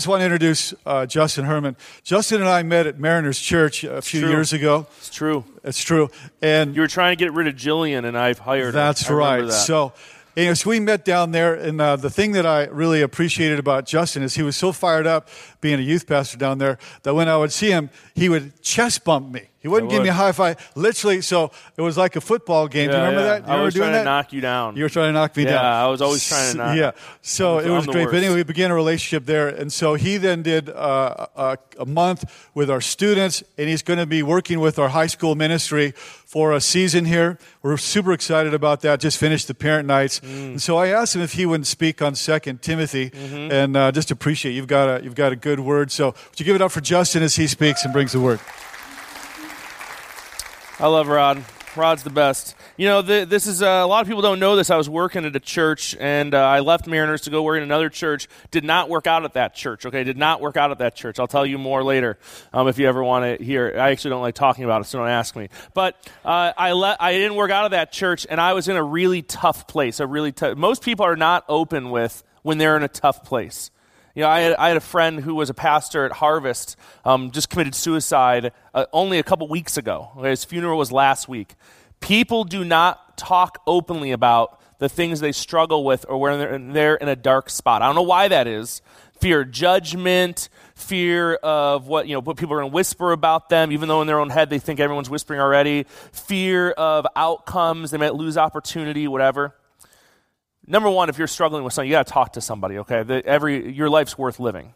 just want to introduce uh, Justin Herman. Justin and I met at Mariners Church a few years ago. It's true. It's true. And You were trying to get rid of Jillian, and I've hired that's her. Right. that. So we met down there, and uh, the thing that I really appreciated about Justin is he was so fired up being a youth pastor down there that when I would see him, he would chest bump me. He wouldn't give me a high five. Literally, so it was like a football game. Do you remember yeah. that? You I was trying that? to knock you down. You were trying to knock me Yeah, down. Yeah, I was always trying to knock- Yeah. So I'm it was great. But anyway, we began a relationship there. And so he then did uh, a, a month with our students, and he's going to be working with our high school ministry for a season here. We're super excited about that. Just finished the parent nights. Mm. And so I asked him if he wouldn't speak on Second Timothy, Mm-hmm. and uh, just appreciate you've got a you've got a good word. So would you give it up for Justin as he speaks and brings the word? I love Rod. Rod's the best. You know, th- this is uh, a lot of people don't know this. I was working at a church, and uh, I left Mariners to go work in another church. Did not work out at that church. Okay, did not work out at that church. I'll tell you more later um, if you ever want to hear. I actually don't like talking about it, so don't ask me. But uh, I le- I didn't work out of that church, and I was in a really tough place. A really tough. Most people are not open with when they're in a tough place. You know, I had, I had a friend who was a pastor at Harvest, um, just committed suicide uh, only a couple weeks ago. His funeral was last week. People do not talk openly about the things they struggle with or when they're, they're in a dark spot. I don't know why that is. Fear of judgment, fear of what, you know, what people are going to whisper about them, even though in their own head they think everyone's whispering already. Fear of outcomes, they might lose opportunity, whatever number one, if you're struggling with something, you got to talk to somebody. Okay, the, every your life's worth living.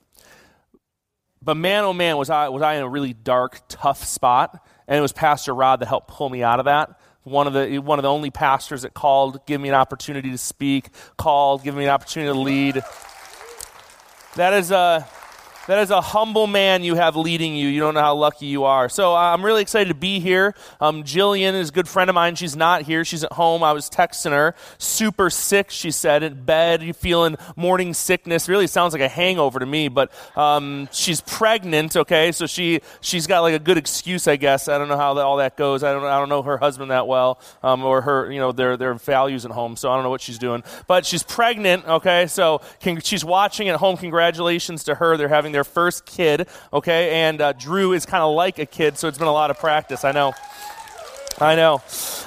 But man, oh man, was I was I in a really dark, tough spot, and it was Pastor Rod that helped pull me out of that. One of the one of the only pastors that called, give me an opportunity to speak, called, give me an opportunity to lead. That is a that is a humble man you have leading you. You don't know how lucky you are. So uh, I'm really excited to be here. Um, Jillian is a good friend of mine. She's not here. She's at home. I was texting her. Super sick, she said, in bed. Feeling morning sickness. Really sounds like a hangover to me, but um, she's pregnant, okay? So she, she's got like a good excuse, I guess. I don't know how that, all that goes. I don't, I don't know her husband that well um, or her, you know, their, their values at home. So I don't know what she's doing. But she's pregnant, okay? So can, she's watching at home. Congratulations to her. They're having their first kid, okay? And uh, Drew is kind of like a kid, so it's been a lot of practice. I know. I know.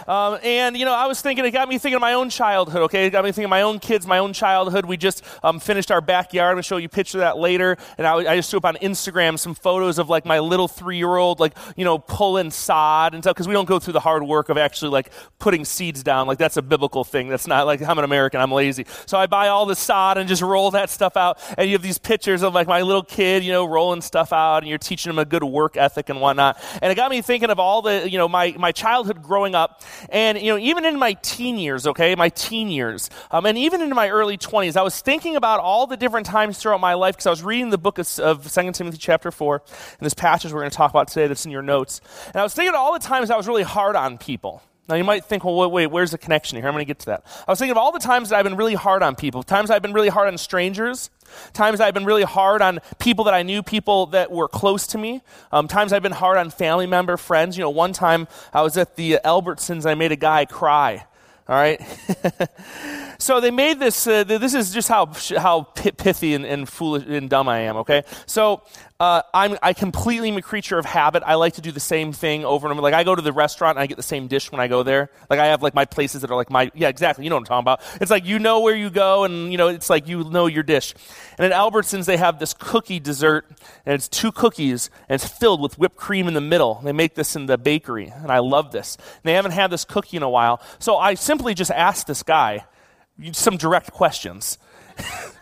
Um, and, you know, I was thinking, it got me thinking of my own childhood, okay? It got me thinking of my own kids, my own childhood. We just um, finished our backyard. I'm going to show you a picture of that later. And I, I just threw up on Instagram some photos of, like, my little three year old, like, you know, pulling sod and stuff, because we don't go through the hard work of actually, like, putting seeds down. Like, that's a biblical thing. That's not, like, I'm an American, I'm lazy. So I buy all the sod and just roll that stuff out. And you have these pictures of, like, my little kid, you know, rolling stuff out, and you're teaching him a good work ethic and whatnot. And it got me thinking of all the, you know, my, my childhood growing up. And, you know, even in my teen years, okay, my teen years, um, and even in my early 20s, I was thinking about all the different times throughout my life because I was reading the book of, of 2 Timothy chapter 4, and this passage we're going to talk about today that's in your notes. And I was thinking all the times I was really hard on people. Now, you might think, well, wait, where's the connection here? I'm going to get to that. I was thinking of all the times that I've been really hard on people, times I've been really hard on strangers, times I've been really hard on people that I knew, people that were close to me, um, times I've been hard on family member, friends. You know, one time I was at the Albertsons, I made a guy cry. All right. so they made this. Uh, this is just how how pithy and, and foolish and dumb I am. Okay. So uh, I'm I completely am a creature of habit. I like to do the same thing over and over. Like I go to the restaurant and I get the same dish when I go there. Like I have like my places that are like my yeah exactly. You know what I'm talking about. It's like you know where you go and you know it's like you know your dish. And at Albertsons they have this cookie dessert and it's two cookies and it's filled with whipped cream in the middle. They make this in the bakery and I love this. And they haven't had this cookie in a while, so I simply just asked this guy some direct questions.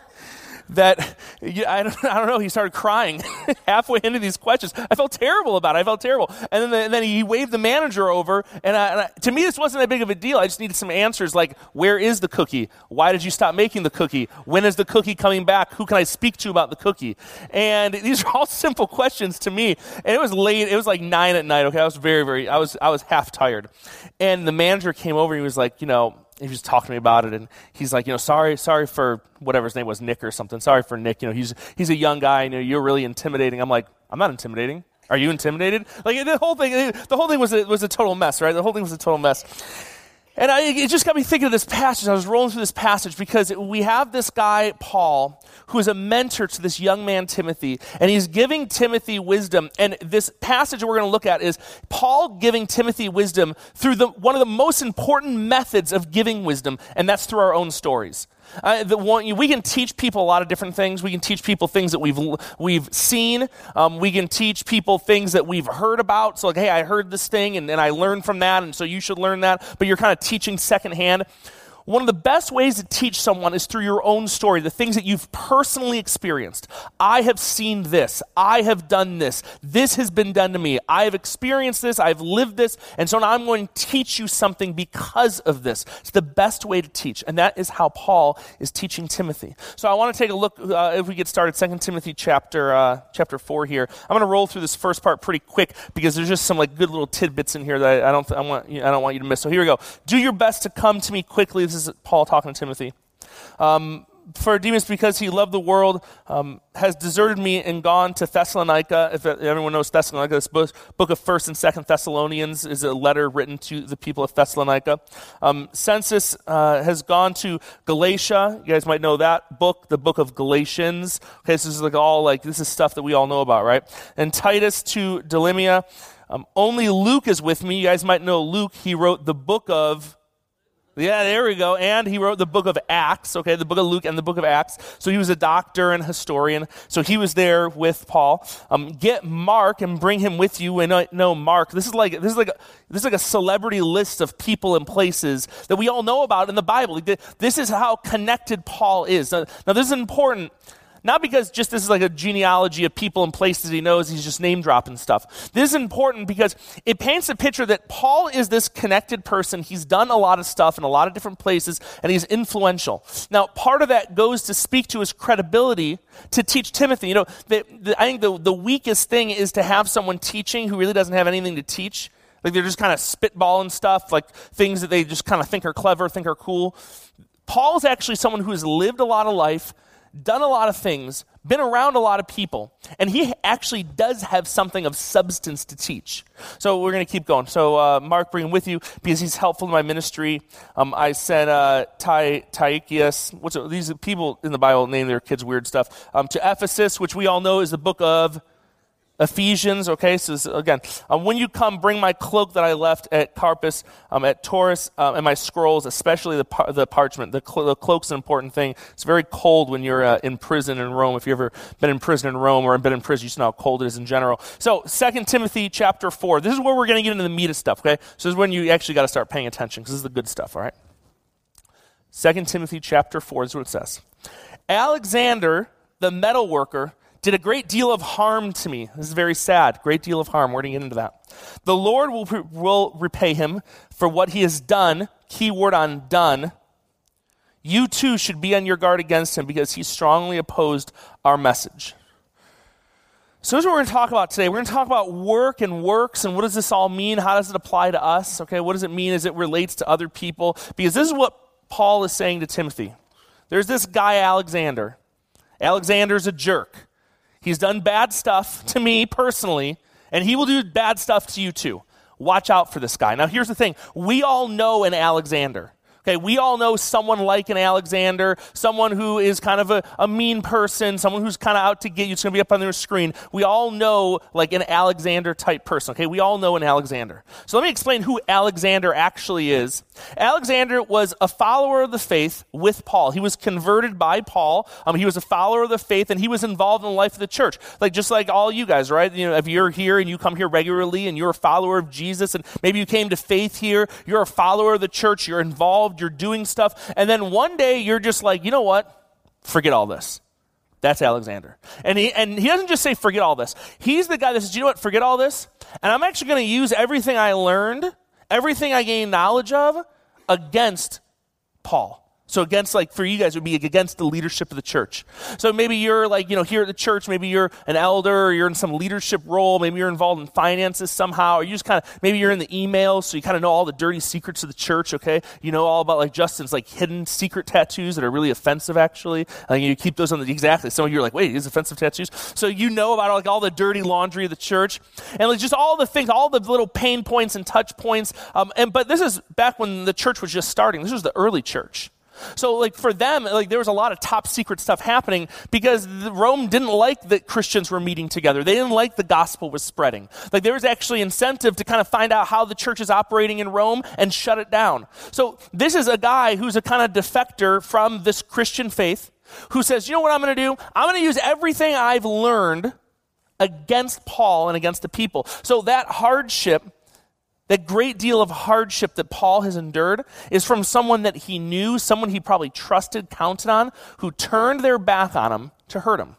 that I don't, I don't know. He started crying halfway into these questions. I felt terrible about it. I felt terrible. And then, the, and then he waved the manager over. And, I, and I, to me, this wasn't that big of a deal. I just needed some answers like, where is the cookie? Why did you stop making the cookie? When is the cookie coming back? Who can I speak to about the cookie? And these are all simple questions to me. And it was late. It was like nine at night. Okay, I was very, very. I was I was half tired. And the manager came over. and He was like, you know he was talking to me about it, and he's like, you know, sorry, sorry for whatever his name was, Nick or something. Sorry for Nick. You know, he's he's a young guy. You know, you're really intimidating. I'm like, I'm not intimidating. Are you intimidated? Like the whole thing, the whole thing was a, was a total mess, right? The whole thing was a total mess. And I, it just got me thinking of this passage. I was rolling through this passage because we have this guy, Paul, who is a mentor to this young man, Timothy, and he's giving Timothy wisdom. And this passage we're going to look at is Paul giving Timothy wisdom through the, one of the most important methods of giving wisdom, and that's through our own stories. Uh, we can teach people a lot of different things. We can teach people things that we've we've seen. Um, we can teach people things that we've heard about. So, like, hey, I heard this thing, and, and I learned from that, and so you should learn that. But you're kind of teaching secondhand. One of the best ways to teach someone is through your own story, the things that you've personally experienced. I have seen this. I have done this. This has been done to me. I have experienced this. I've lived this. And so now I'm going to teach you something because of this. It's the best way to teach. And that is how Paul is teaching Timothy. So I want to take a look, uh, if we get started, 2 Timothy chapter, uh, chapter 4 here. I'm going to roll through this first part pretty quick because there's just some like good little tidbits in here that I, I don't, th- I, want, I don't want you to miss. So here we go. Do your best to come to me quickly. This is Paul talking to Timothy. Um, for Demas, because he loved the world, um, has deserted me and gone to Thessalonica. If everyone knows Thessalonica, this book, book of First and Second Thessalonians is a letter written to the people of Thessalonica. Um, Census uh, has gone to Galatia. You guys might know that book, the book of Galatians. Okay, this is like all like this is stuff that we all know about, right? And Titus to Delimia. Um, only Luke is with me. You guys might know Luke. He wrote the book of yeah, there we go. And he wrote the book of Acts, okay, the book of Luke and the book of Acts. So he was a doctor and historian. So he was there with Paul. Um, get Mark and bring him with you. And know Mark. This is like this is like a, this is like a celebrity list of people and places that we all know about in the Bible. This is how connected Paul is. Now, now this is important not because just this is like a genealogy of people and places he knows, he's just name dropping stuff. This is important because it paints a picture that Paul is this connected person. He's done a lot of stuff in a lot of different places, and he's influential. Now, part of that goes to speak to his credibility to teach Timothy. You know, the, the, I think the, the weakest thing is to have someone teaching who really doesn't have anything to teach. Like they're just kind of spitballing stuff, like things that they just kind of think are clever, think are cool. Paul's actually someone who has lived a lot of life, done a lot of things, been around a lot of people, and he actually does have something of substance to teach. So we're going to keep going. So uh, Mark, bring him with you because he's helpful in my ministry. Um, I sent uh, Ty, Tychius, it, these people in the Bible name their kids weird stuff, um, to Ephesus, which we all know is the book of Ephesians, okay, so this, again, um, when you come, bring my cloak that I left at Carpus, um, at Taurus, um, and my scrolls, especially the, par- the parchment. The, cl- the, cloak's an important thing. It's very cold when you're uh, in prison in Rome. If you've ever been in prison in Rome or been in prison, you just know how cold it is in general. So, 2 Timothy chapter 4. This is where we're going to get into the meat of stuff, okay? So, this is when you actually got to start paying attention because this is the good stuff, all right? 2 Timothy chapter 4 this is what it says. Alexander, the metal worker, did a great deal of harm to me. This is very sad. Great deal of harm. We're going to get into that. The Lord will, will repay him for what he has done. Key word on done. You too should be on your guard against him because he strongly opposed our message. So, here's what we're going to talk about today. We're going to talk about work and works and what does this all mean? How does it apply to us? Okay, what does it mean as it relates to other people? Because this is what Paul is saying to Timothy. There's this guy, Alexander. Alexander's a jerk. He's done bad stuff to me personally, and he will do bad stuff to you too. Watch out for this guy. Now, here's the thing we all know an Alexander. Okay, we all know someone like an Alexander, someone who is kind of a, a mean person, someone who's kind of out to get you. It's going to be up on their screen. We all know like an Alexander type person. Okay, we all know an Alexander. So let me explain who Alexander actually is. Alexander was a follower of the faith with Paul. He was converted by Paul. Um, he was a follower of the faith, and he was involved in the life of the church, like just like all you guys, right? You know, if you're here and you come here regularly and you're a follower of Jesus, and maybe you came to faith here, you're a follower of the church, you're involved you're doing stuff, and then one day you're just like, you know what? Forget all this. That's Alexander. And he, and he doesn't just say, forget all this. He's the guy that says, you know what? Forget all this. And I'm actually going to use everything I learned, everything I gained knowledge of, against Paul. So against like for you guys would be against the leadership of the church. So maybe you're like, you know, here at the church, maybe you're an elder or you're in some leadership role, maybe you're involved in finances somehow, or you just kind of maybe you're in the emails, so you kind of know all the dirty secrets of the church, okay? You know all about like Justin's like hidden secret tattoos that are really offensive actually. You keep those on the exactly. Some of you are like, wait, these offensive tattoos. So you know about like all the dirty laundry of the church. And like just all the things, all the little pain points and touch points. Um, and but this is back when the church was just starting. This was the early church. So, like for them, like there was a lot of top secret stuff happening because Rome didn't like that Christians were meeting together. They didn't like the gospel was spreading. Like there was actually incentive to kind of find out how the church is operating in Rome and shut it down. So this is a guy who's a kind of defector from this Christian faith who says, you know what I'm going to do? I'm going to use everything I've learned against Paul and against the people. So that hardship that great deal of hardship that Paul has endured is from someone that he knew, someone he probably trusted, counted on, who turned their back on him to hurt him.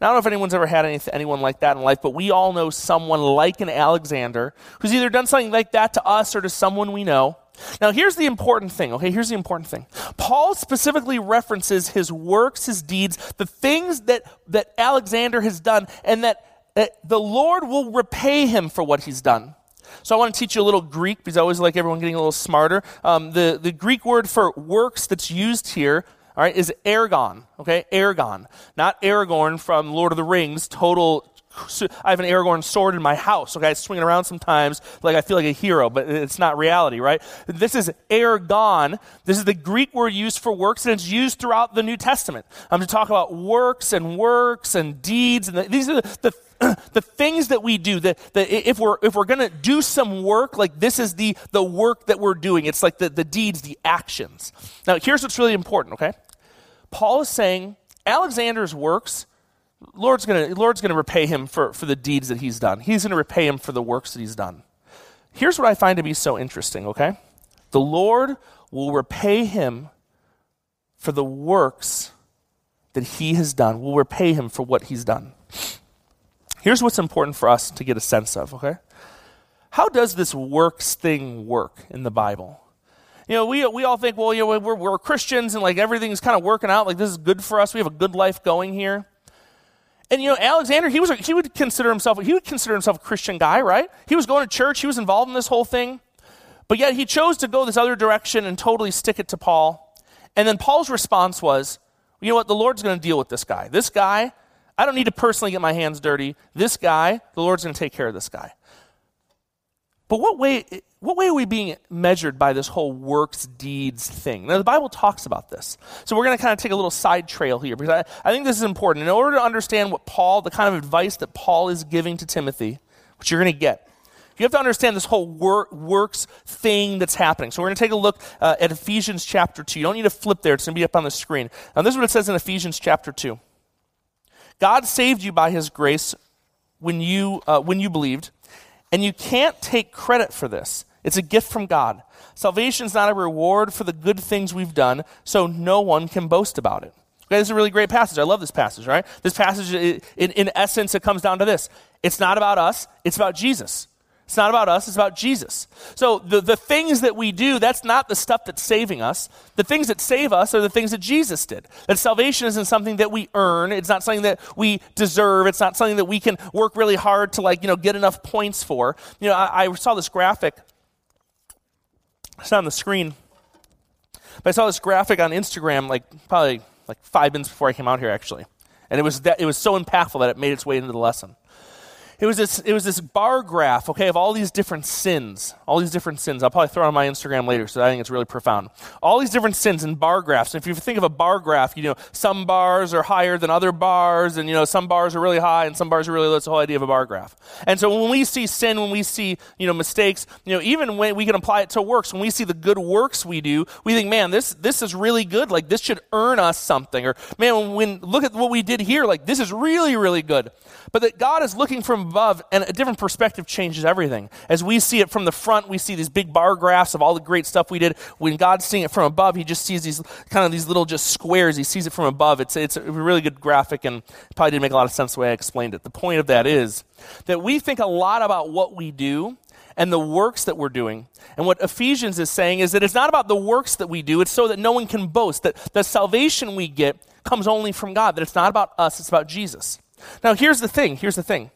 Now, I don't know if anyone's ever had any, anyone like that in life, but we all know someone like an Alexander who's either done something like that to us or to someone we know. Now, here's the important thing, okay? Here's the important thing. Paul specifically references his works, his deeds, the things that, that Alexander has done, and that, that the Lord will repay him for what he's done. So I want to teach you a little Greek because I always like everyone getting a little smarter. Um, the, the Greek word for works that's used here all right, is ergon, okay? Ergon. Not Aragorn from Lord of the Rings, total I have an Aragorn sword in my house. Okay, I swing it around sometimes like I feel like a hero, but it's not reality, right? This is ergon. This is the Greek word used for works, and it's used throughout the New Testament. I'm to talk about works and works and deeds, and the, these are the, the the things that we do, that, if we're, if we're to do some work, like this is the, the work that we're doing. It's like the, the deeds, the actions. Now, here's what's really important, okay? Paul is saying Alexander's works, Lord's going Lord's gonna repay him for, for the deeds that he's done. He's going to repay him for the works that he's done. Here's what I find to be so interesting, okay? The Lord will repay him for the works that he has done, will repay him for what he's done. Here's what's important for us to get a sense of, okay? How does this works thing work in the Bible? You know, we, we all think, well, you know, we're, we're Christians and like everything's kind of working out, like this is good for us. We have a good life going here. And you know, Alexander, he was a, he would consider himself he would consider himself a Christian guy, right? He was going to church, he was involved in this whole thing. But yet he chose to go this other direction and totally stick it to Paul. And then Paul's response was, you know what, the Lord's going to deal with this guy. This guy, I don't need to personally get my hands dirty. This guy, the Lord's going to take care of this guy. But what way, what way are we being measured by this whole works deeds thing? Now, the Bible talks about this. So we're going to kind of take a little side trail here because I, I think this is important. In order to understand what Paul, the kind of advice that Paul is giving to Timothy, which you're going to get, you have to understand this whole work, works thing that's happening. So we're going to take a look uh, at Ephesians chapter 2. You don't need to flip there, it's going to be up on the screen. Now, this is what it says in Ephesians chapter 2. God saved you by his grace when you, uh, when you believed, and you can't take credit for this. It's a gift from God. Salvation is not a reward for the good things we've done, so no one can boast about it. Okay, this is a really great passage. I love this passage, right? This passage, in, in essence, it comes down to this. It's not about us, it's about Jesus. It's not about us, it's about Jesus. So the, the things that we do, that's not the stuff that's saving us. The things that save us are the things that Jesus did. That salvation isn't something that we earn. It's not something that we deserve. It's not something that we can work really hard to like, you know, get enough points for. You know, I, I saw this graphic. It's not on the screen. But I saw this graphic on Instagram like probably like five minutes before I came out here actually. And it was that it was so impactful that it made its way into the lesson it was this it was this bar graph okay of all these different sins all these different sins. I'll probably throw on my instagram later so i think it's really profound. All these different sins in bar graphs. And if you think of a bar graph you know some bars are higher than other bars and you know some bars are really high and some bars are really low. It's the whole idea of a bar graph. And so when we see sin when we see you know mistakes you know even when we can apply it to works when we see the good works we do we think man this this is really good. Like this should earn us something. Or man when, when look at what we did here. Like this is really really good. But that god is looking from above, and a different perspective changes everything. As we see it from the front, we see these big bar graphs of all the great stuff we did. When God's seeing it from above, He just sees these kind of these little just squares. He sees it from above. It's, it's a really good graphic, and probably didn't make a lot of sense the way I explained it. The point of that is that we think a lot about what we do, and the works that we're doing. And what Ephesians is saying is that it's not about the works that we do, it's so that no one can boast, that the salvation we get comes only from God, that it's not about us, it's about Jesus. Now, here's the thing here's the thing.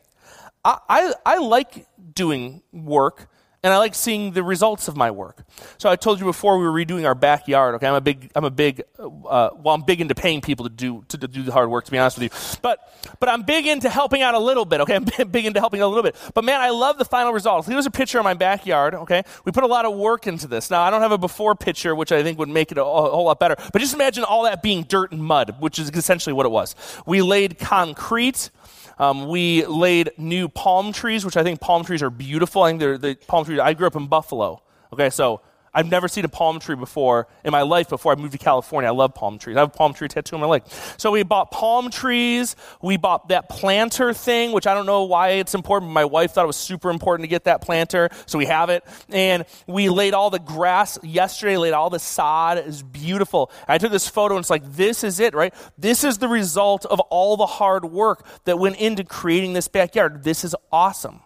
I, I, like doing work and I like seeing the results of my work. So I told you before we were redoing our backyard. Okay, I'm a big, I'm a big, uh, well, I'm big into paying people to do to, to, do the hard work. To be honest with you, but but I'm big into helping out a little bit. Okay, I'm big into helping out a little bit. But man, I love the final result. Here's a picture of my backyard. Okay, we put a lot of work into this. Now I don't have a before picture, which I think would make it a, a whole lot better. But just imagine all that being dirt and mud, which is essentially what it was. We laid concrete. Um, we laid new palm trees, which I think palm trees are beautiful. I think they're the palm trees. I grew up in Buffalo. Okay, so I've never seen a palm tree before in my life before I moved to California. I love palm trees. I have a palm tree tattoo on my leg. So we bought palm trees. We bought that planter thing, which I don't know why it's important. My wife thought it was super important to get that planter, so we have it. And we laid all the grass yesterday, laid all the sod. It was beautiful. I took this photo and it's like, this is it, right? This is the result of all the hard work that went into creating this backyard. This is awesome.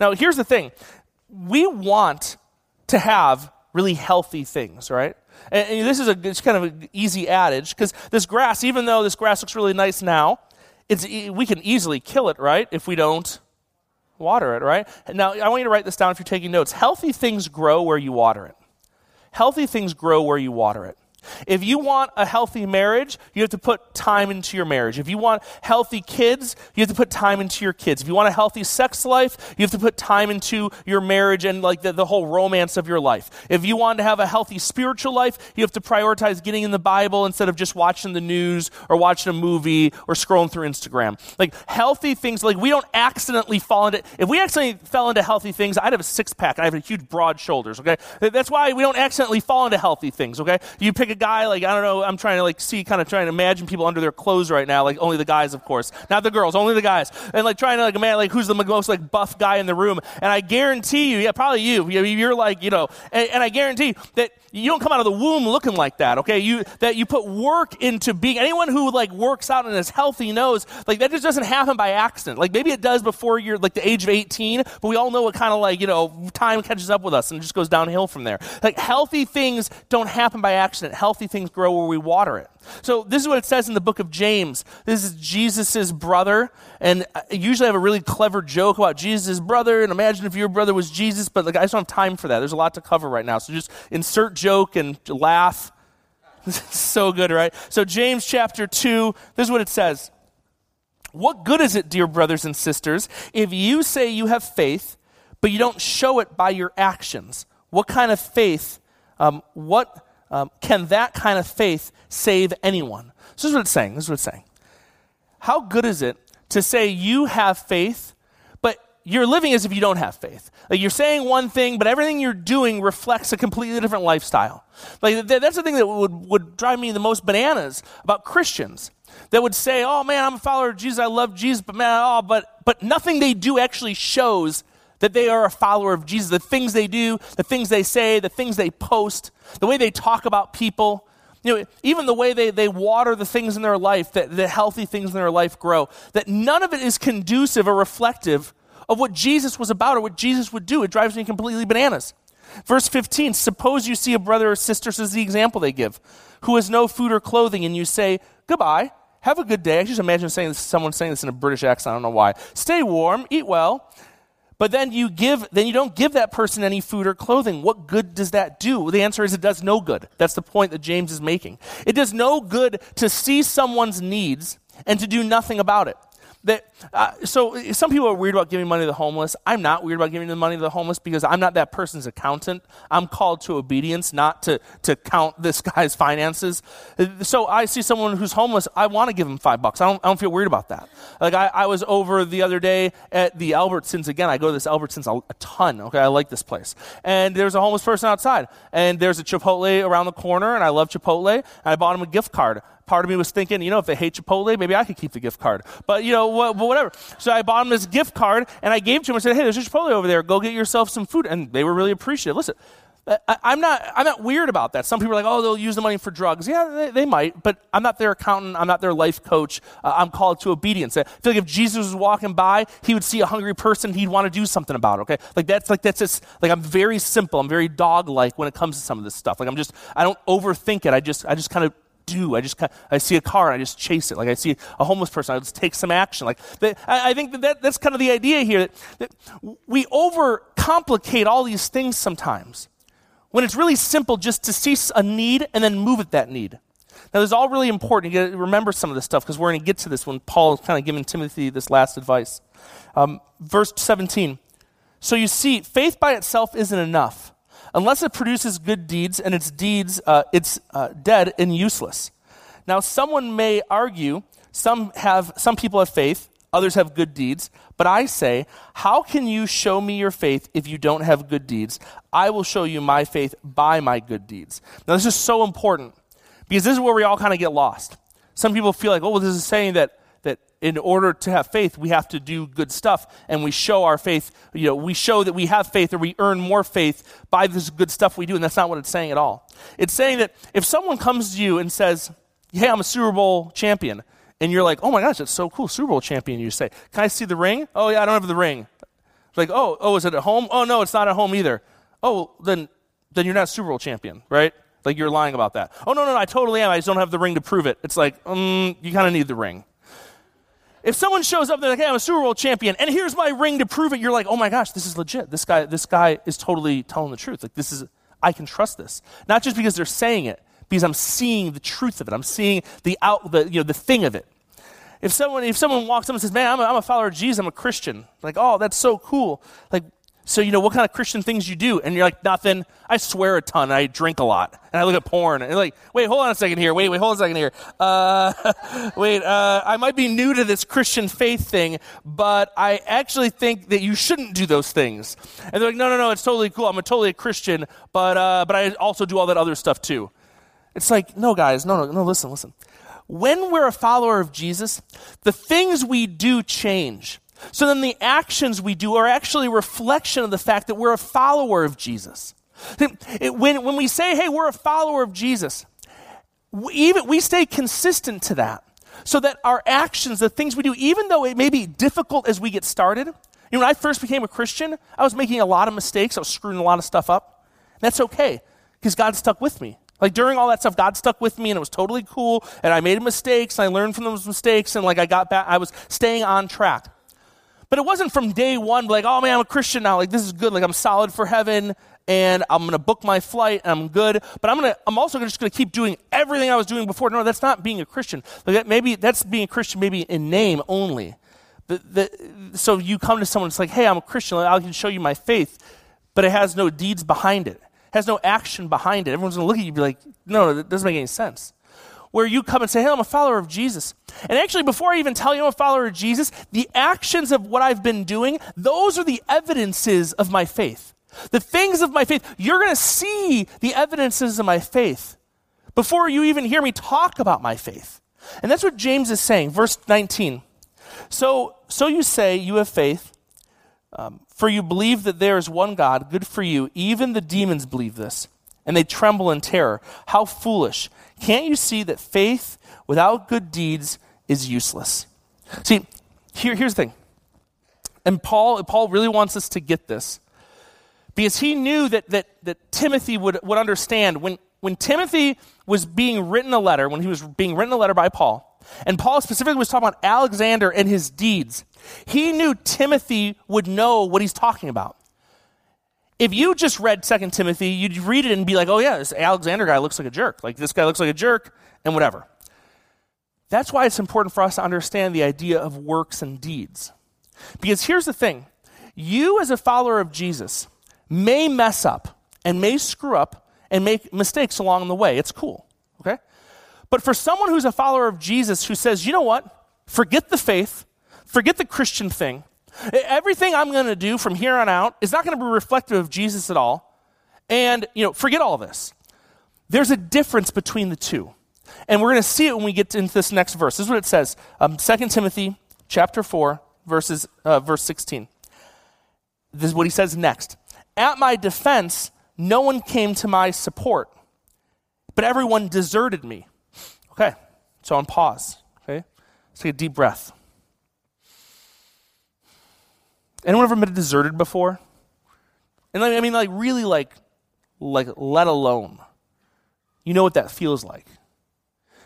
Now, here's the thing. We want to have really healthy things, right? And, and this is a it's kind of an easy adage because this grass, even though this grass looks really nice now, it's, we can easily kill it, right? If we don't water it, right? Now, I want you to write this down if you're taking notes. Healthy things grow where you water it. Healthy things grow where you water it. If you want a healthy marriage, you have to put time into your marriage. If you want healthy kids, you have to put time into your kids. If you want a healthy sex life, you have to put time into your marriage and like the, the whole romance of your life. If you want to have a healthy spiritual life, you have to prioritize getting in the Bible instead of just watching the news or watching a movie or scrolling through Instagram. Like healthy things, like we don't accidentally fall into, if we accidentally fell into healthy things, I'd have a six pack I have a huge broad shoulders, okay? That's why we don't accidentally fall into healthy things, okay? You pick a guy, like, I don't know, I'm trying to like see, kind of trying to imagine people under their clothes right now, like only the guys, of course, not the girls, only the guys. And like trying to like, man, like who's the most like buff guy in the room. And I guarantee you, yeah, probably you, you're like, you know, and, and I guarantee that you don't come out of the womb looking like that, okay? You, that you put work into being, anyone who like works out and is healthy knows, like that just doesn't happen by accident. Like maybe it does before you're like the age of 18, but we all know what kind of like, you know, time catches up with us and just goes downhill from there. Like healthy things don't happen by accident. Healthy things grow where we water it. So this is what it says in the book of James. This is Jesus' brother, and I usually I have a really clever joke about Jesus' brother, and imagine if your brother was Jesus, but like I just don't have time for that. There's a lot to cover right now, so just insert joke and laugh. so good, right? So James chapter 2, this is what it says. What good is it, dear brothers and sisters, if you say you have faith, but you don't show it by your actions? What kind of faith, um, what um, can that kind of faith save anyone? So this is what it's saying. This is what it's saying. How good is it to say you have faith, but you're living as if you don't have faith? Like you're saying one thing, but everything you're doing reflects a completely different lifestyle. Like that's the thing that would, would drive me the most bananas about Christians that would say, "Oh man, I'm a follower of Jesus. I love Jesus, but man, oh, but but nothing they do actually shows that they are a follower of Jesus. The things they do, the things they say, the things they post, the way they talk about people, you know, even the way they, they water the things in their life, that the healthy things in their life grow, that none of it is conducive or reflective of what Jesus was about or what Jesus would do. It drives me completely bananas. Verse 15 Suppose you see a brother or sister, this is the example they give, who has no food or clothing, and you say, Goodbye, have a good day. I just imagine saying this, someone saying this in a British accent, I don't know why. Stay warm, eat well, but then you give then you don't give that person any food or clothing. What good does that do? The answer is it does no good. That's the point that james is making. It does no good to see someone's needs and to do nothing about it that uh, so some people are weird about giving money to the homeless. I'm not weird about giving the money to the homeless because i'm not that person's accountant. I'm called to obedience not to, to count this guy's finances. So i see someone who's homeless i want to give him five bucks. I don't, I don't feel weird about that. Like I, I was over the other day at the albertsons again i go to this albertsons a, a ton okay? I like this place. And there's a homeless person outside and there's a chipotle around the corner and i love chipotle and i bought him a gift card part of me was thinking, you know, if they hate Chipotle, maybe I could keep the gift card. But, you know, whatever. So I bought them this gift card and I gave it to them and said, hey, there's a Chipotle over there. Go get yourself some food. And they were really appreciative. Listen, I, am not, I'm not weird about that. Some people are like, oh, they'll use the money for drugs. Yeah, they, they might, but I'm not their accountant. I'm not their life coach. Uh, I'm called to obedience. I feel like if Jesus was walking by, he would see a hungry person, he'd want to do something about it, okay? Like that's like, that's just, like I'm very simple. I'm very dog-like when it comes to some of this stuff. Like I'm just, I don't overthink it. I just, I just kind of do. I just I see a car I just chase it. Like I see a homeless person, I just take some action. Like I, I, think that, that that's kind of the idea here that, that we overcomplicate all these things sometimes when it's really simple just to see a need and then move at that need. Now, this is all really important. You got to remember some of this stuff because we're going to get to this when Paul is kind of giving Timothy this last advice. Um, verse 17. So you see, faith by itself isn't enough. Unless it produces good deeds and its deeds, uh, it's uh, dead and useless. Now, someone may argue some, have, some people have faith, others have good deeds. But I say, how can you show me your faith if you don't have good deeds? I will show you my faith by my good deeds. Now, this is so important because this is where we all kind of get lost. Some people feel like, oh, well, this is saying that, that in order to have faith, we have to do good stuff and we show our faith, you know, we show that we have faith or we earn more faith by this good stuff we do. And that's not what it's saying at all. It's saying that if someone comes to you and says, hey, I'm a Super Bowl champion, and you're like, oh my gosh, that's so cool, Super Bowl champion. You say, can I see the ring? Oh yeah, I don't have the ring. It's like, oh, oh, is it at home? Oh no, it's not at home either. Oh, then, then you're not Super Bowl champion, right? Like you're lying about that. Oh no, no, no I totally am. I just don't have the ring to prove it. It's like, um, you kind of need the ring. If someone shows up, and they're like, hey, I'm a Super Bowl champion, and here's my ring to prove it, you're like, oh my gosh, this is legit. This guy, this guy is totally telling the truth. Like this is, I can trust this. Not just because they're saying it, because I'm seeing the truth of it. I'm seeing the out, the, you know, the thing of it. If someone, if someone walks up and says, man, I'm a, I'm a follower of Jesus, I'm a Christian. Like, oh, that's so cool. Like, so you know what kind of Christian things you do? And you're like, nothing. I swear a ton. I drink a lot, and I look at porn. And like, wait, hold on a second here. Wait, wait, hold on a second here. Uh, wait, uh, I might be new to this Christian faith thing, but I actually think that you shouldn't do those things. And they're like, no, no, no, it's totally cool. I'm a totally a Christian, but uh, but I also do all that other stuff too. It's like, no, guys, no, no, no, listen, listen. When we're a follower of Jesus, the things we do change. So then the actions we do are actually a reflection of the fact that we're a follower of Jesus. When, when we say, hey, we're a follower of Jesus, we, even, we stay consistent to that. So that our actions, the things we do, even though it may be difficult as we get started, you know, when I first became a Christian, I was making a lot of mistakes. I was screwing a lot of stuff up. That's okay, because God stuck with me. Like during all that stuff, God stuck with me and it was totally cool. And I made mistakes and I learned from those mistakes and like I got back, I was staying on track. But it wasn't from day one, like, oh man, I'm a Christian now. Like this is good. Like I'm solid for heaven and I'm going to book my flight and I'm good. But I'm going to, I'm also just going to keep doing everything I was doing before. No, that's not being a Christian. Like maybe that's being a Christian, maybe in name only. The, the, so you come to someone, it's like, hey, I'm a Christian. I can show you my faith, but it has no deeds behind it has no action behind it. Everyone's going to look at you and be like, no, that doesn't make any sense. Where you come and say, hey, I'm a follower of Jesus. And actually, before I even tell you I'm a follower of Jesus, the actions of what I've been doing, those are the evidences of my faith. The things of my faith, you're going to see the evidences of my faith before you even hear me talk about my faith. And that's what James is saying, verse 19. So, so you say you have faith, um, for you believe that there is one God, good for you. Even the demons believe this, and they tremble in terror. How foolish. Can't you see that faith without good deeds is useless? See, here, here's the thing. And Paul, Paul really wants us to get this because he knew that, that, that Timothy would, would understand. When, when Timothy was being written a letter, when he was being written a letter by Paul, and Paul specifically was talking about Alexander and his deeds, he knew Timothy would know what he's talking about. If you just read 2 Timothy, you'd read it and be like, oh, yeah, this Alexander guy looks like a jerk. Like, this guy looks like a jerk, and whatever. That's why it's important for us to understand the idea of works and deeds. Because here's the thing you, as a follower of Jesus, may mess up and may screw up and make mistakes along the way. It's cool, okay? But for someone who's a follower of Jesus who says, you know what? Forget the faith, Forget the Christian thing. Everything I'm going to do from here on out is not going to be reflective of Jesus at all. And, you know, forget all this. There's a difference between the two. And we're going to see it when we get into this next verse. This is what it says. Um, 2 Timothy chapter 4, verses, uh, verse 16. This is what he says next. At my defense, no one came to my support, but everyone deserted me. Okay, so on pause. Okay, let's take a deep breath. Anyone ever been deserted before? And I mean, like, really, like, like, let alone. You know what that feels like.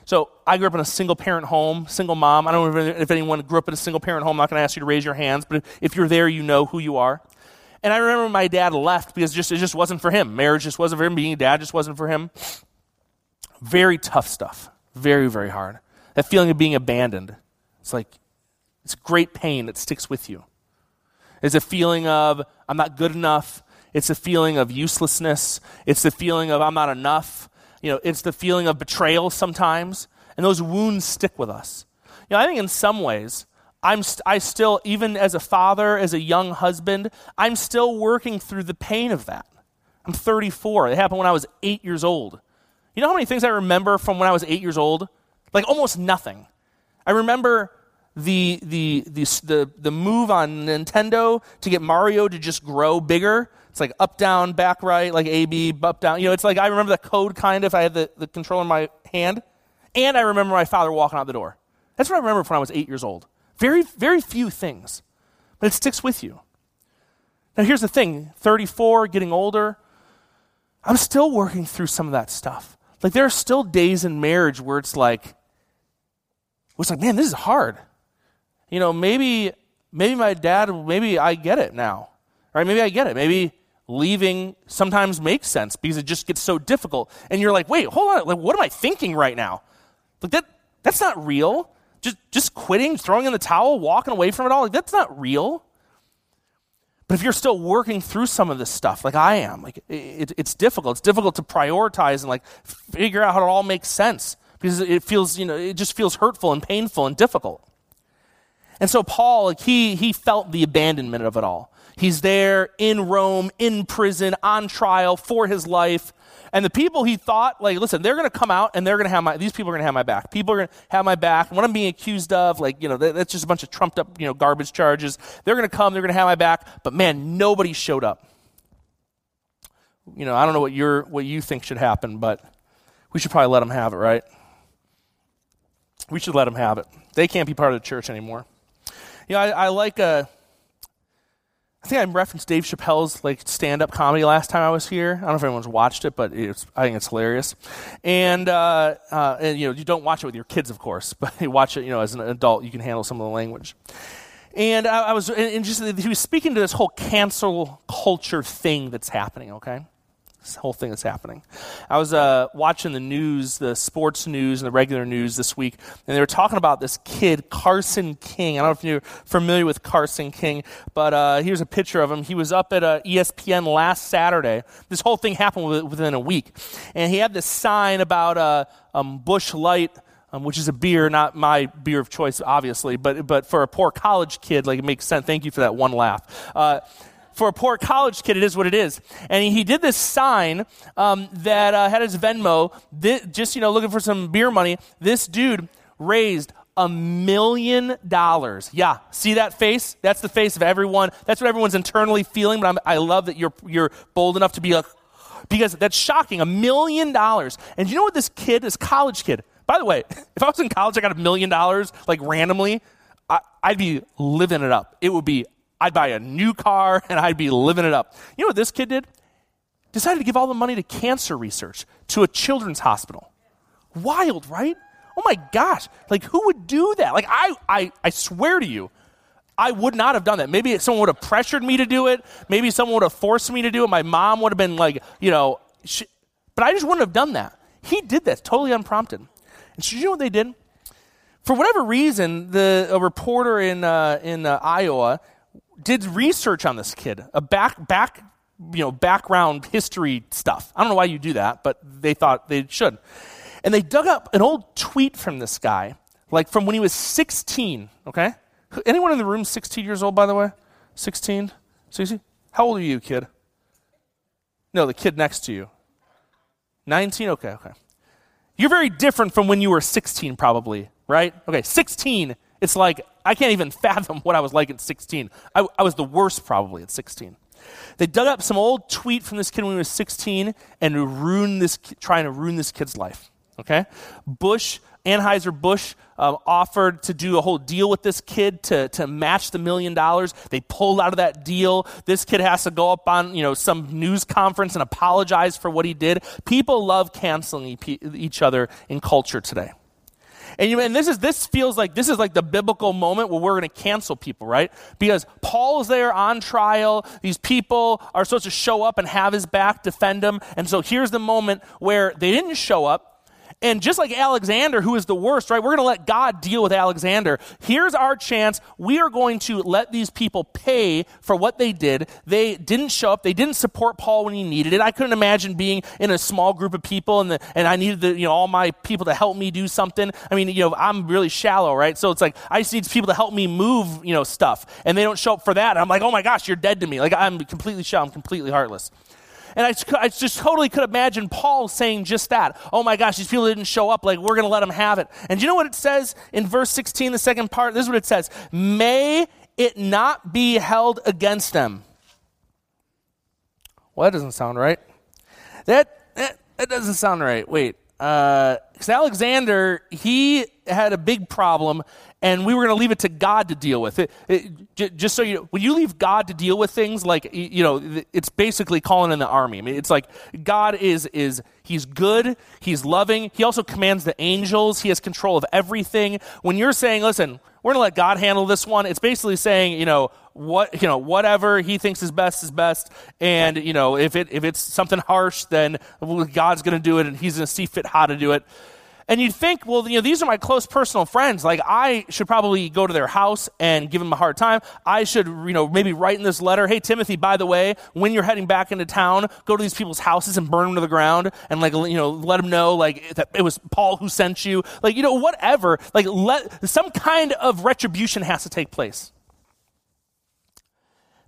So I grew up in a single parent home, single mom. I don't know if anyone grew up in a single parent home. I'm not going to ask you to raise your hands, but if you're there, you know who you are. And I remember my dad left because just, it just wasn't for him. Marriage just wasn't for him. Being a dad just wasn't for him. Very tough stuff. Very, very hard. That feeling of being abandoned. It's like, it's great pain that sticks with you. It's a feeling of, I'm not good enough. It's a feeling of uselessness. It's the feeling of, I'm not enough. You know, it's the feeling of betrayal sometimes. And those wounds stick with us. You know, I think in some ways, I'm st- I still, even as a father, as a young husband, I'm still working through the pain of that. I'm 34. It happened when I was eight years old. You know how many things I remember from when I was eight years old? Like almost nothing. I remember the, the, the, the, move on Nintendo to get Mario to just grow bigger. It's like up, down, back, right, like A, B, up, down. You know, it's like I remember the code kind of. I had the, the controller in my hand. And I remember my father walking out the door. That's what I remember when I was eight years old. Very, very few things, but it sticks with you. Now, here's the thing 34, getting older, I'm still working through some of that stuff. Like, there are still days in marriage where it's like, it's like, man, this is hard. You know, maybe, maybe my dad, maybe I get it now. Right? Maybe I get it. Maybe leaving sometimes makes sense because it just gets so difficult. And you're like, wait, hold on. Like, what am I thinking right now? Like, that, that's not real just, just quitting, throwing in the towel, walking away from it all, like, that's not real. But if you're still working through some of this stuff, like I am, like it, it's difficult. It's difficult to prioritize and like figure out how it all makes sense because it feels, you know, it just feels hurtful and painful and difficult. And so Paul, he he felt the abandonment of it all. He's there in Rome, in prison, on trial for his life. And the people he thought, like, listen, they're going to come out and they're going to have my, these people are going to have my back. People are going to have my back. What I'm being accused of, like, you know, that's just a bunch of trumped up, you know, garbage charges. They're going to come, they're going to have my back. But man, nobody showed up. You know, I don't know what you're, what you think should happen, but we should probably let them have it, right? We should let them have it. They can't be part of the church anymore. You know, I, I like, uh, I think I referenced Dave Chappelle's like stand-up comedy last time I was here. I don't know if anyone's watched it, but it's, I think it's hilarious. And uh, uh, and you know you don't watch it with your kids, of course, but you watch it you know as an adult, you can handle some of the language. And I, I was and just he was speaking to this whole cancel culture thing that's happening. Okay, this whole thing that's happening. I was uh, watching the news, the sports news and the regular news this week, and they were talking about this kid, Carson King. I don't know if you're familiar with Carson King, but uh, here's a picture of him. He was up at uh, ESPN last Saturday. This whole thing happened within a week. And he had this sign about uh, um, Busch Light. Um, which is a beer, not my beer of choice, obviously, but but for a poor college kid, like it makes sense. Thank you for that one laugh. For a poor college kid, it is what it is. And he, did this sign um, that uh, had his Venmo, just, you know, looking for some beer money. This dude raised a million dollars. Yeah, see that face? That's the face of everyone. That's what everyone's internally feeling, but I'm, i love that you're, you're bold enough to be like, because that's shocking. A million dollars. And you know what this kid, this college kid, by the way, if I was in college, I got a million dollars, like randomly, I'd be living it up. It would be I'd buy a new car and I'd be living it up. You know what this kid did? Decided to give all the money to cancer research, to a children's hospital. Wild, right? Oh my gosh. Like, who would do that? Like, I, I, I swear to you, I would not have done that. Maybe someone would have pressured me to do it. Maybe someone would have forced me to do it. My mom would have been like, you know, she, but I just wouldn't have done that. He did that totally unprompted. And so you know what they did? For whatever reason, the a reporter in uh, in uh, Iowa did research on this kid, a back back you know background history stuff. I don't know why you do that, but they thought they should. And they dug up an old tweet from this guy, like from when he was 16, okay? Anyone in the room 16 years old by the way? 16? 16? How old are you, kid? No, the kid next to you. 19? Okay, okay. You're very different from when you were 16 probably, right? Okay, 16 it's like, I can't even fathom what I was like at 16. I, I was the worst probably at 16. They dug up some old tweet from this kid when he was 16 and ruined this, trying to ruin this kid's life. Okay? Busch, Anheuser-Busch um, offered to do a whole deal with this kid to, to match the million dollars. They pulled out of that deal. This kid has to go up on you know some news conference and apologize for what he did. People love canceling each other in culture today. And, you, and this is this feels like this is like the biblical moment where we're going to cancel people, right? Because Paul's there on trial. These people are supposed to show up and have his back, defend him. And so here's the moment where they didn't show up. And just like Alexander, who is the worst, right? We're going to let God deal with Alexander. Here's our chance. We are going to let these people pay for what they did. They didn't show up. They didn't support Paul when he needed it. I couldn't imagine being in a small group of people and, the, and I needed the, you know, all my people to help me do something. I mean, you know, I'm really shallow, right? So it's like I just need people to help me move, you know, stuff. And they don't show up for that. And I'm like, oh my gosh, you're dead to me. Like I'm completely shallow. I'm completely heartless. And I, I just totally could imagine Paul saying just that. Oh my gosh, these people didn't show up. Like, we're going to let them have it. And you know what it says in verse 16, the second part? This is what it says May it not be held against them. Well, that doesn't sound right. That, that, that doesn't sound right. Wait. Because uh, Alexander, he had a big problem and we were going to leave it to God to deal with it. it. Just so you know, when you leave God to deal with things, like you know, it's basically calling in the army. I mean, it's like God is is He's good, He's loving. He also commands the angels. He has control of everything. When you're saying, "Listen, we're going to let God handle this one," it's basically saying, you know, what you know, whatever He thinks is best is best, and you know, if it if it's something harsh, then God's going to do it, and He's going to see fit how to do it. And you'd think, well, you know, these are my close personal friends. Like, I should probably go to their house and give them a hard time. I should, you know, maybe write in this letter, hey, Timothy, by the way, when you're heading back into town, go to these people's houses and burn them to the ground and, like, you know, let them know, like, that it was Paul who sent you. Like, you know, whatever. Like, let, some kind of retribution has to take place.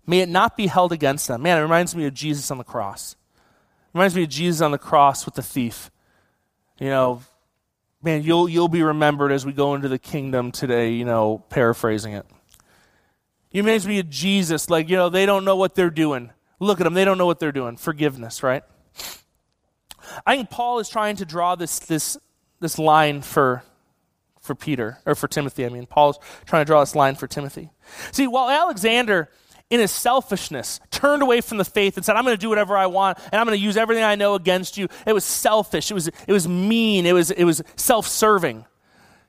May it not be held against them. Man, it reminds me of Jesus on the cross. It reminds me of Jesus on the cross with the thief. You know, man, you'll, you'll be remembered as we go into the kingdom today, you know, paraphrasing it. You reminds me of Jesus, like, you know, they don't know what they're doing. Look at them, they don't know what they're doing. Forgiveness, right? I think Paul is trying to draw this, this, this line for, for Peter, or for Timothy, I mean. Paul's trying to draw this line for Timothy. See, while Alexander in his selfishness, turned away from the faith and said, I'm going to do whatever I want and I'm going to use everything I know against you. It was selfish. It was, it was mean. It was, it was self serving.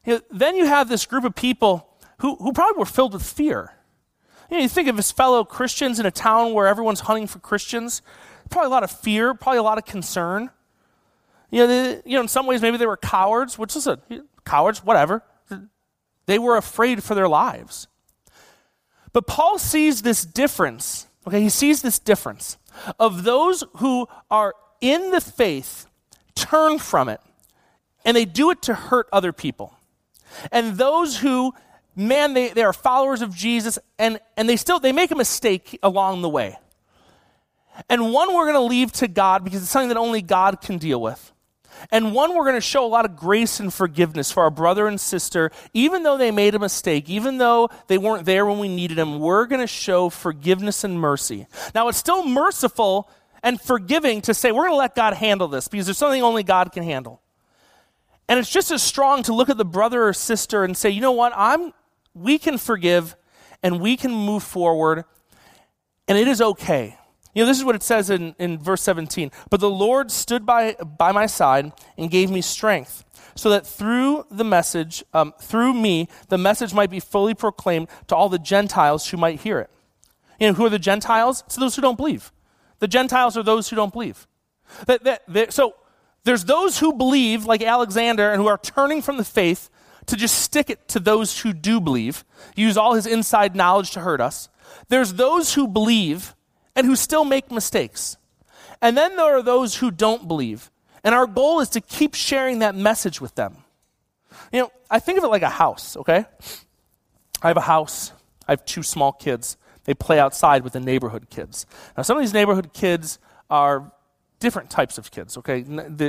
You know, then you have this group of people who, who probably were filled with fear. You, know, you think of his fellow Christians in a town where everyone's hunting for Christians, probably a lot of fear, probably a lot of concern. You know, they, you know, in some ways, maybe they were cowards, which is a cowards, whatever. They were afraid for their lives. But Paul sees this difference, okay? He sees this difference of those who are in the faith, turn from it, and they do it to hurt other people. And those who, man, they, they are followers of Jesus and, and they still they make a mistake along the way. And one we're going to leave to God because it's something that only God can deal with. And one, we're going to show a lot of grace and forgiveness for our brother and sister, even though they made a mistake, even though they weren't there when we needed them, we're going to show forgiveness and mercy. Now, it's still merciful and forgiving to say, we're going to let God handle this because there's something only God can handle. And it's just as strong to look at the brother or sister and say, you know what, I'm, we can forgive and we can move forward, and it is okay. You know, this is what it says in, in verse 17. But the Lord stood by, by my side and gave me strength, so that through the message, um, through me, the message might be fully proclaimed to all the Gentiles who might hear it. You know, who are the Gentiles? It's those who don't believe. The Gentiles are those who don't believe. That, that, so there's those who believe, like Alexander, and who are turning from the faith to just stick it to those who do believe, use all his inside knowledge to hurt us. There's those who believe and who still make mistakes. And then there are those who don't believe. And our goal is to keep sharing that message with them. You know, I think of it like a house, okay? I have a house, I have two small kids. They play outside with the neighborhood kids. Now, some of these neighborhood kids are different types of kids okay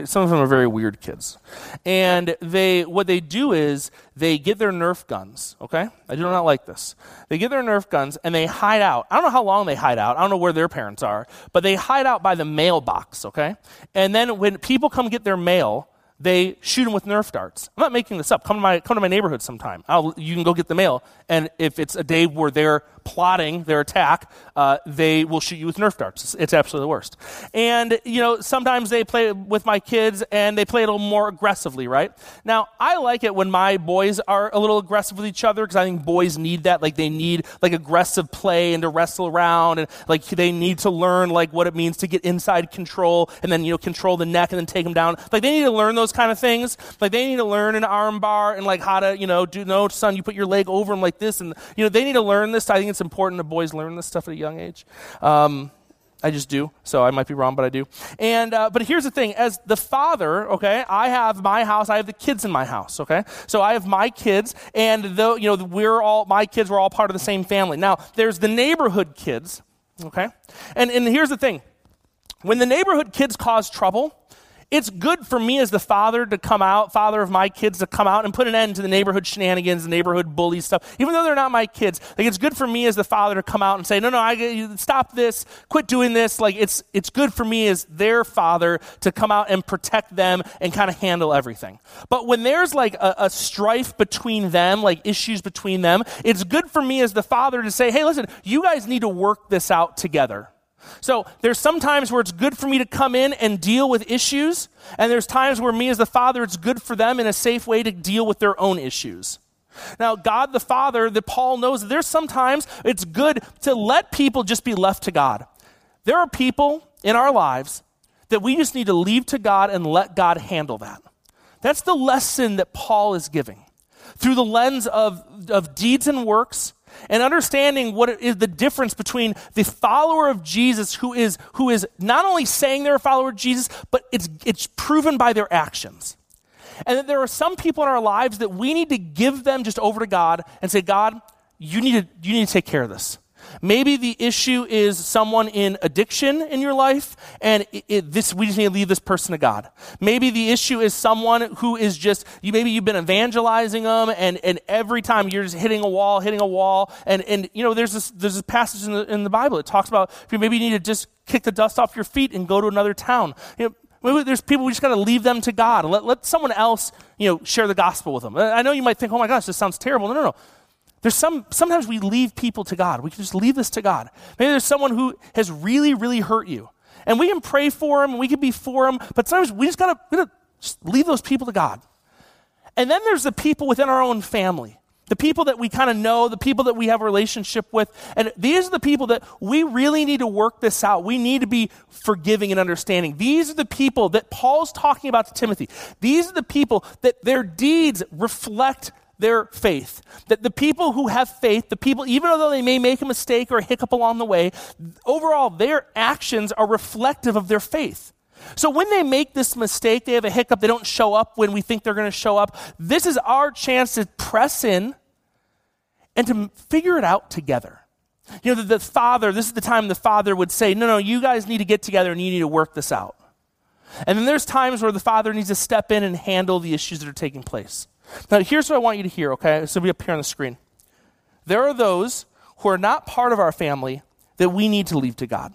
some of them are very weird kids and they what they do is they get their nerf guns okay i do not like this they get their nerf guns and they hide out i don't know how long they hide out i don't know where their parents are but they hide out by the mailbox okay and then when people come get their mail they shoot them with Nerf darts. I'm not making this up. Come to my, come to my neighborhood sometime. I'll, you can go get the mail. And if it's a day where they're plotting their attack, uh, they will shoot you with Nerf darts. It's, it's, absolutely the worst. And, you know, sometimes they play with my kids and they play a little more aggressively, right? Now, I like it when my boys are a little aggressive with each other because I think boys need that. Like, they need, like, aggressive play and to wrestle around and, like, they need to learn, like, what it means to get inside control and then, you know, control the neck and then take them down. Like, they need to learn those kind of things. Like, they need to learn an arm bar and, like, how to, you know, do, no, son, you put your leg over them like this. And, you know, they need to learn this. I think it's important that boys learn this stuff at a young age. Um, I just do, so I might be wrong, but I do. And uh, but here's the thing: as the father, okay, I have my house. I have the kids in my house, okay. So I have my kids, and though you know we're all my kids were all part of the same family. Now there's the neighborhood kids, okay, and and here's the thing: when the neighborhood kids cause trouble, it's good for me as the father to come out, father of my kids, to come out and put an end to the neighborhood shenanigans, the neighborhood bully stuff. Even though they're not my kids, like it's good for me as the father to come out and say, "No, no, I stop this, quit doing this." Like it's it's good for me as their father to come out and protect them and kind of handle everything. But when there's like a, a strife between them, like issues between them, it's good for me as the father to say, "Hey, listen, you guys need to work this out together." So there's some times where it's good for me to come in and deal with issues, and there's times where me as the father, it's good for them in a safe way to deal with their own issues. Now, God the Father, that Paul knows there's sometimes it's good to let people just be left to God. There are people in our lives that we just need to leave to God and let God handle that. That's the lesson that Paul is giving. Through the lens of, of deeds and works, and understanding what is the difference between the follower of Jesus who is, who is not only saying they're a follower of Jesus, but it's, it's proven by their actions. And that there are some people in our lives that we need to give them just over to God and say, God, you need to, you need to take care of this. Maybe the issue is someone in addiction in your life, and it, it, this we just need to leave this person to God. Maybe the issue is someone who is just you. Maybe you've been evangelizing them, and, and every time you're just hitting a wall, hitting a wall, and and you know there's this there's this passage in the, in the Bible that talks about maybe you need to just kick the dust off your feet and go to another town. You know, Maybe there's people we just got to leave them to God. Let, let someone else, you know, share the gospel with them. I know you might think, oh my gosh, this sounds terrible. No, no, no. There's some, sometimes we leave people to God. We can just leave this to God. Maybe there's someone who has really, really hurt you. And we can pray for them and we can be for them, but sometimes we just got to leave those people to God. And then there's the people within our own family. The people that we kind of know, the people that we have a relationship with. And these are the people that we really need to work this out. We need to be forgiving and understanding. These are the people that Paul's talking about to Timothy. These are the people that their deeds reflect their faith. That the people who have faith, the people, even though they may make a mistake or a hiccup along the way, overall, their actions are reflective of their faith. So when they make this mistake, they have a hiccup, they don't show up when we think they're going to show up. This is our chance to press in and to figure it out together. You know, the, the father, this is the time the father would say, No, no, you guys need to get together and you need to work this out. And then there's times where the father needs to step in and handle the issues that are taking place. Now, here's what I want you to hear, okay? This will be up here on the screen. There are those who are not part of our family that we need to leave to God.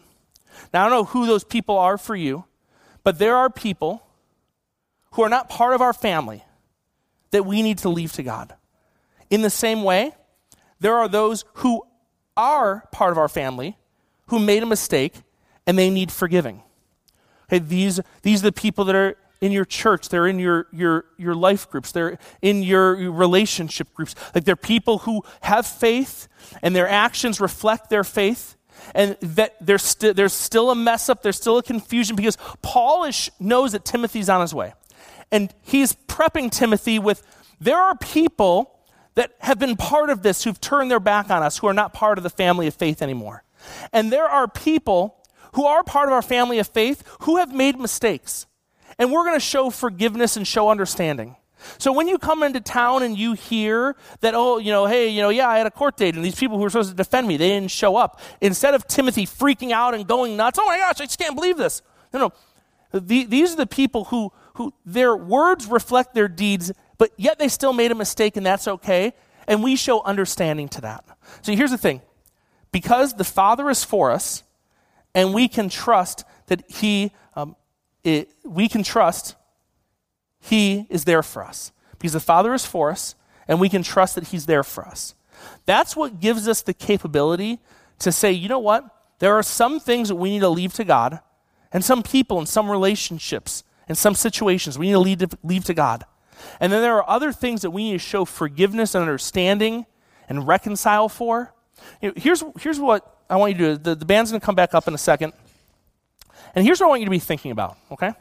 Now, I don't know who those people are for you, but there are people who are not part of our family that we need to leave to God. In the same way, there are those who are part of our family who made a mistake and they need forgiving. Okay, these, these are the people that are in your church, they're in your, your, your life groups, they're in your relationship groups. Like they're people who have faith and their actions reflect their faith. And that there's, st- there's still a mess up, there's still a confusion because Paul is, knows that Timothy's on his way. And he's prepping Timothy with there are people that have been part of this who've turned their back on us, who are not part of the family of faith anymore. And there are people who are part of our family of faith who have made mistakes and we're going to show forgiveness and show understanding. So when you come into town and you hear that, oh, you know, hey, you know, yeah, I had a court date and these people who were supposed to defend me, they didn't show up. Instead of Timothy freaking out and going nuts, oh my gosh, I just can't believe this. No, no. The, these are the people who, who their words reflect their deeds, but yet they still made a mistake, and that's okay. And we show understanding to that. So here's the thing because the Father is for us, and we can trust that He, it, we can trust He is there for us. Because the Father is for us, and we can trust that He's there for us. That's what gives us the capability to say, you know what? There are some things that we need to leave to God, and some people and some relationships and some situations we need to leave to, leave to God. And then there are other things that we need to show forgiveness and understanding and reconcile for. You know, here's, here's what I want you to do. The, the band's going to come back up in a second. And here's what I want you to be thinking about, okay?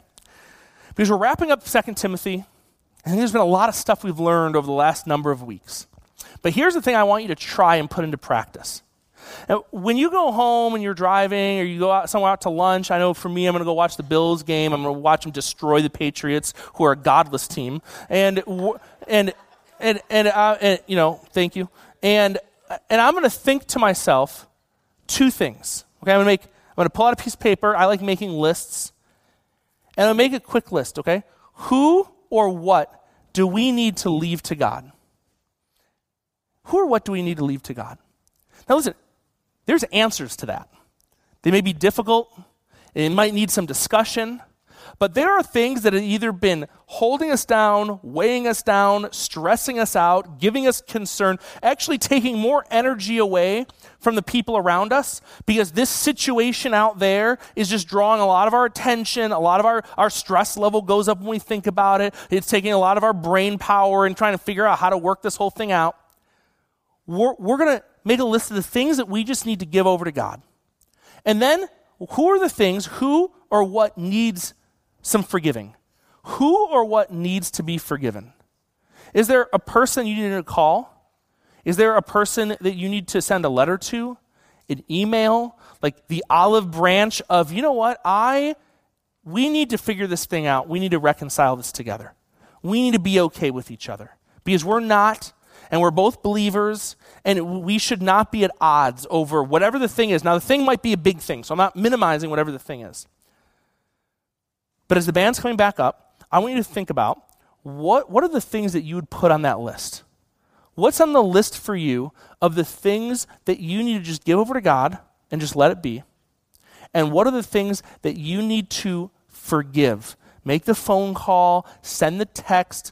Because we're wrapping up 2 Timothy, and there's been a lot of stuff we've learned over the last number of weeks. But here's the thing I want you to try and put into practice. Now, when you go home and you're driving or you go out somewhere out to lunch, I know for me, I'm going to go watch the Bills game. I'm going to watch them destroy the Patriots, who are a godless team. And, and, and, and, uh, and you know, thank you. And, and I'm going to think to myself two things. Okay, I'm going to make, I'm going to pull out a piece of paper. I like making lists. And I'll make a quick list, okay? Who or what do we need to leave to God? Who or what do we need to leave to God? Now, listen, there's answers to that. They may be difficult, it might need some discussion, but there are things that have either been holding us down, weighing us down, stressing us out, giving us concern, actually taking more energy away from the people around us because this situation out there is just drawing a lot of our attention. A lot of our, our stress level goes up when we think about it. It's taking a lot of our brain power and trying to figure out how to work this whole thing out. We're, we're going to make a list of the things that we just need to give over to God. And then, who are the things, who or what needs some forgiving? Who or what needs to be forgiven? Is there a person you need to call? Is there a person that you need to send a letter to? An email? Like the olive branch of, you know what, I, we need to figure this thing out. We need to reconcile this together. We need to be okay with each other because we're not and we're both believers, and we should not be at odds over whatever the thing is. Now, the thing might be a big thing, so I'm not minimizing whatever the thing is. But as the band's coming back up, I want you to think about what, what are the things that you would put on that list? What's on the list for you of the things that you need to just give over to God and just let it be? And what are the things that you need to forgive? Make the phone call, send the text.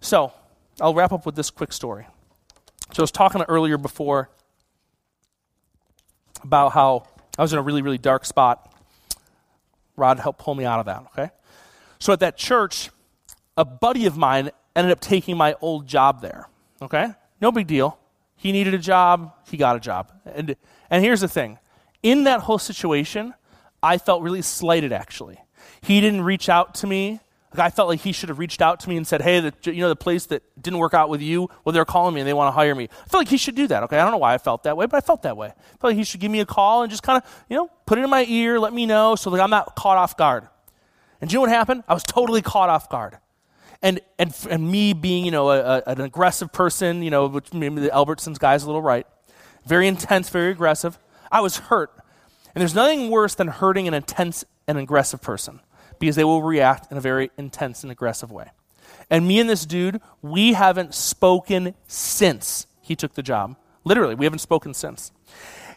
So, I'll wrap up with this quick story. So I was talking earlier before about how I was in a really, really dark spot. Rod helped pull me out of that, okay? So at that church, a buddy of mine ended up taking my old job there, okay? No big deal. He needed a job, he got a job. And, and here's the thing in that whole situation, I felt really slighted actually. He didn't reach out to me I felt like he should have reached out to me and said, "Hey, the, you know the place that didn't work out with you, well, they're calling me and they want to hire me." I felt like he should do that. Okay, I don't know why I felt that way, but I felt that way. I felt like he should give me a call and just kind of, you know, put it in my ear, let me know, so that I'm not caught off guard. And you know what happened? I was totally caught off guard. And and and me being, you know, a, a, an aggressive person, you know, which maybe the Albertsons guy's a little right, very intense, very aggressive. I was hurt. And there's nothing worse than hurting an intense and aggressive person because they will react in a very intense and aggressive way. And me and this dude, we haven't spoken since he took the job. Literally, we haven't spoken since.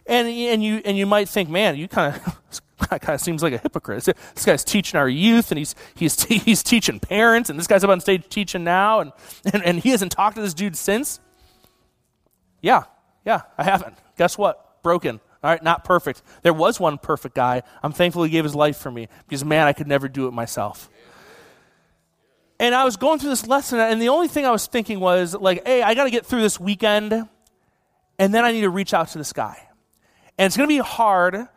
And, and, you, and you might think, man, you kind of kind of seems like a hypocrite. This guy's teaching our youth, and he's, he's, he's teaching parents, and this guy's up on stage teaching now, and, and, and he hasn't talked to this dude since. Yeah, yeah, I haven't. Guess what? Broken. All right, not perfect. There was one perfect guy. I'm thankful he gave his life for me because, man, I could never do it myself. And I was going through this lesson, and the only thing I was thinking was, like, hey, I got to get through this weekend, and then I need to reach out to this guy. And it's going to be hard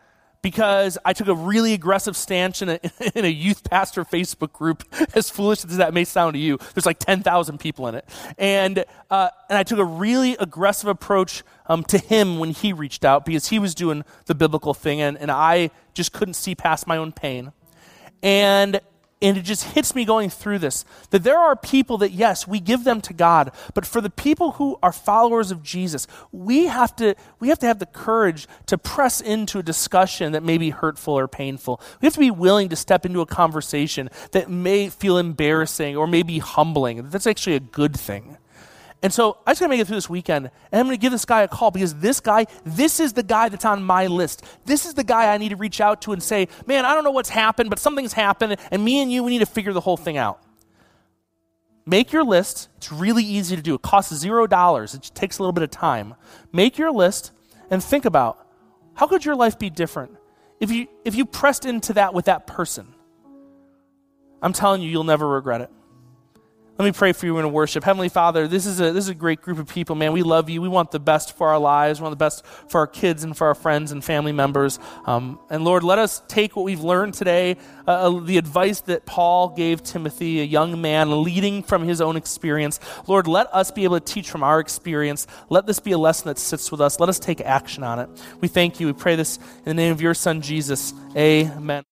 because I took a really aggressive stance in a, in a youth pastor Facebook group, as foolish as that may sound to you. There's like 10,000 people in it. And, uh, and I took a really aggressive approach um, to him when he reached out because he was doing the biblical thing, and, and I just couldn't see past my own pain. And and it just hits me going through this that there are people that, yes, we give them to God, but for the people who are followers of Jesus, we have to, we have, to have the courage to press into a discussion that may be hurtful or painful. We have to be willing to step into a conversation that may feel embarrassing or may be humbling. That's actually a good thing. And so I just gotta make it through this weekend, and I'm gonna give this guy a call because this guy, this is the guy that's on my list. This is the guy I need to reach out to and say, man, I don't know what's happened, but something's happened, and me and you, we need to figure the whole thing out. Make your list. It's really easy to do. It costs zero dollars. It takes a little bit of time. Make your list and think about how could your life be different if you if you pressed into that with that person. I'm telling you, you'll never regret it. Let me pray for you in worship. Heavenly Father, this is, a, this is a great group of people, man. We love you. We want the best for our lives. We want the best for our kids and for our friends and family members. Um, and Lord, let us take what we've learned today, uh, uh, the advice that Paul gave Timothy, a young man leading from his own experience. Lord, let us be able to teach from our experience. Let this be a lesson that sits with us. Let us take action on it. We thank you. We pray this in the name of your Son, Jesus. Amen.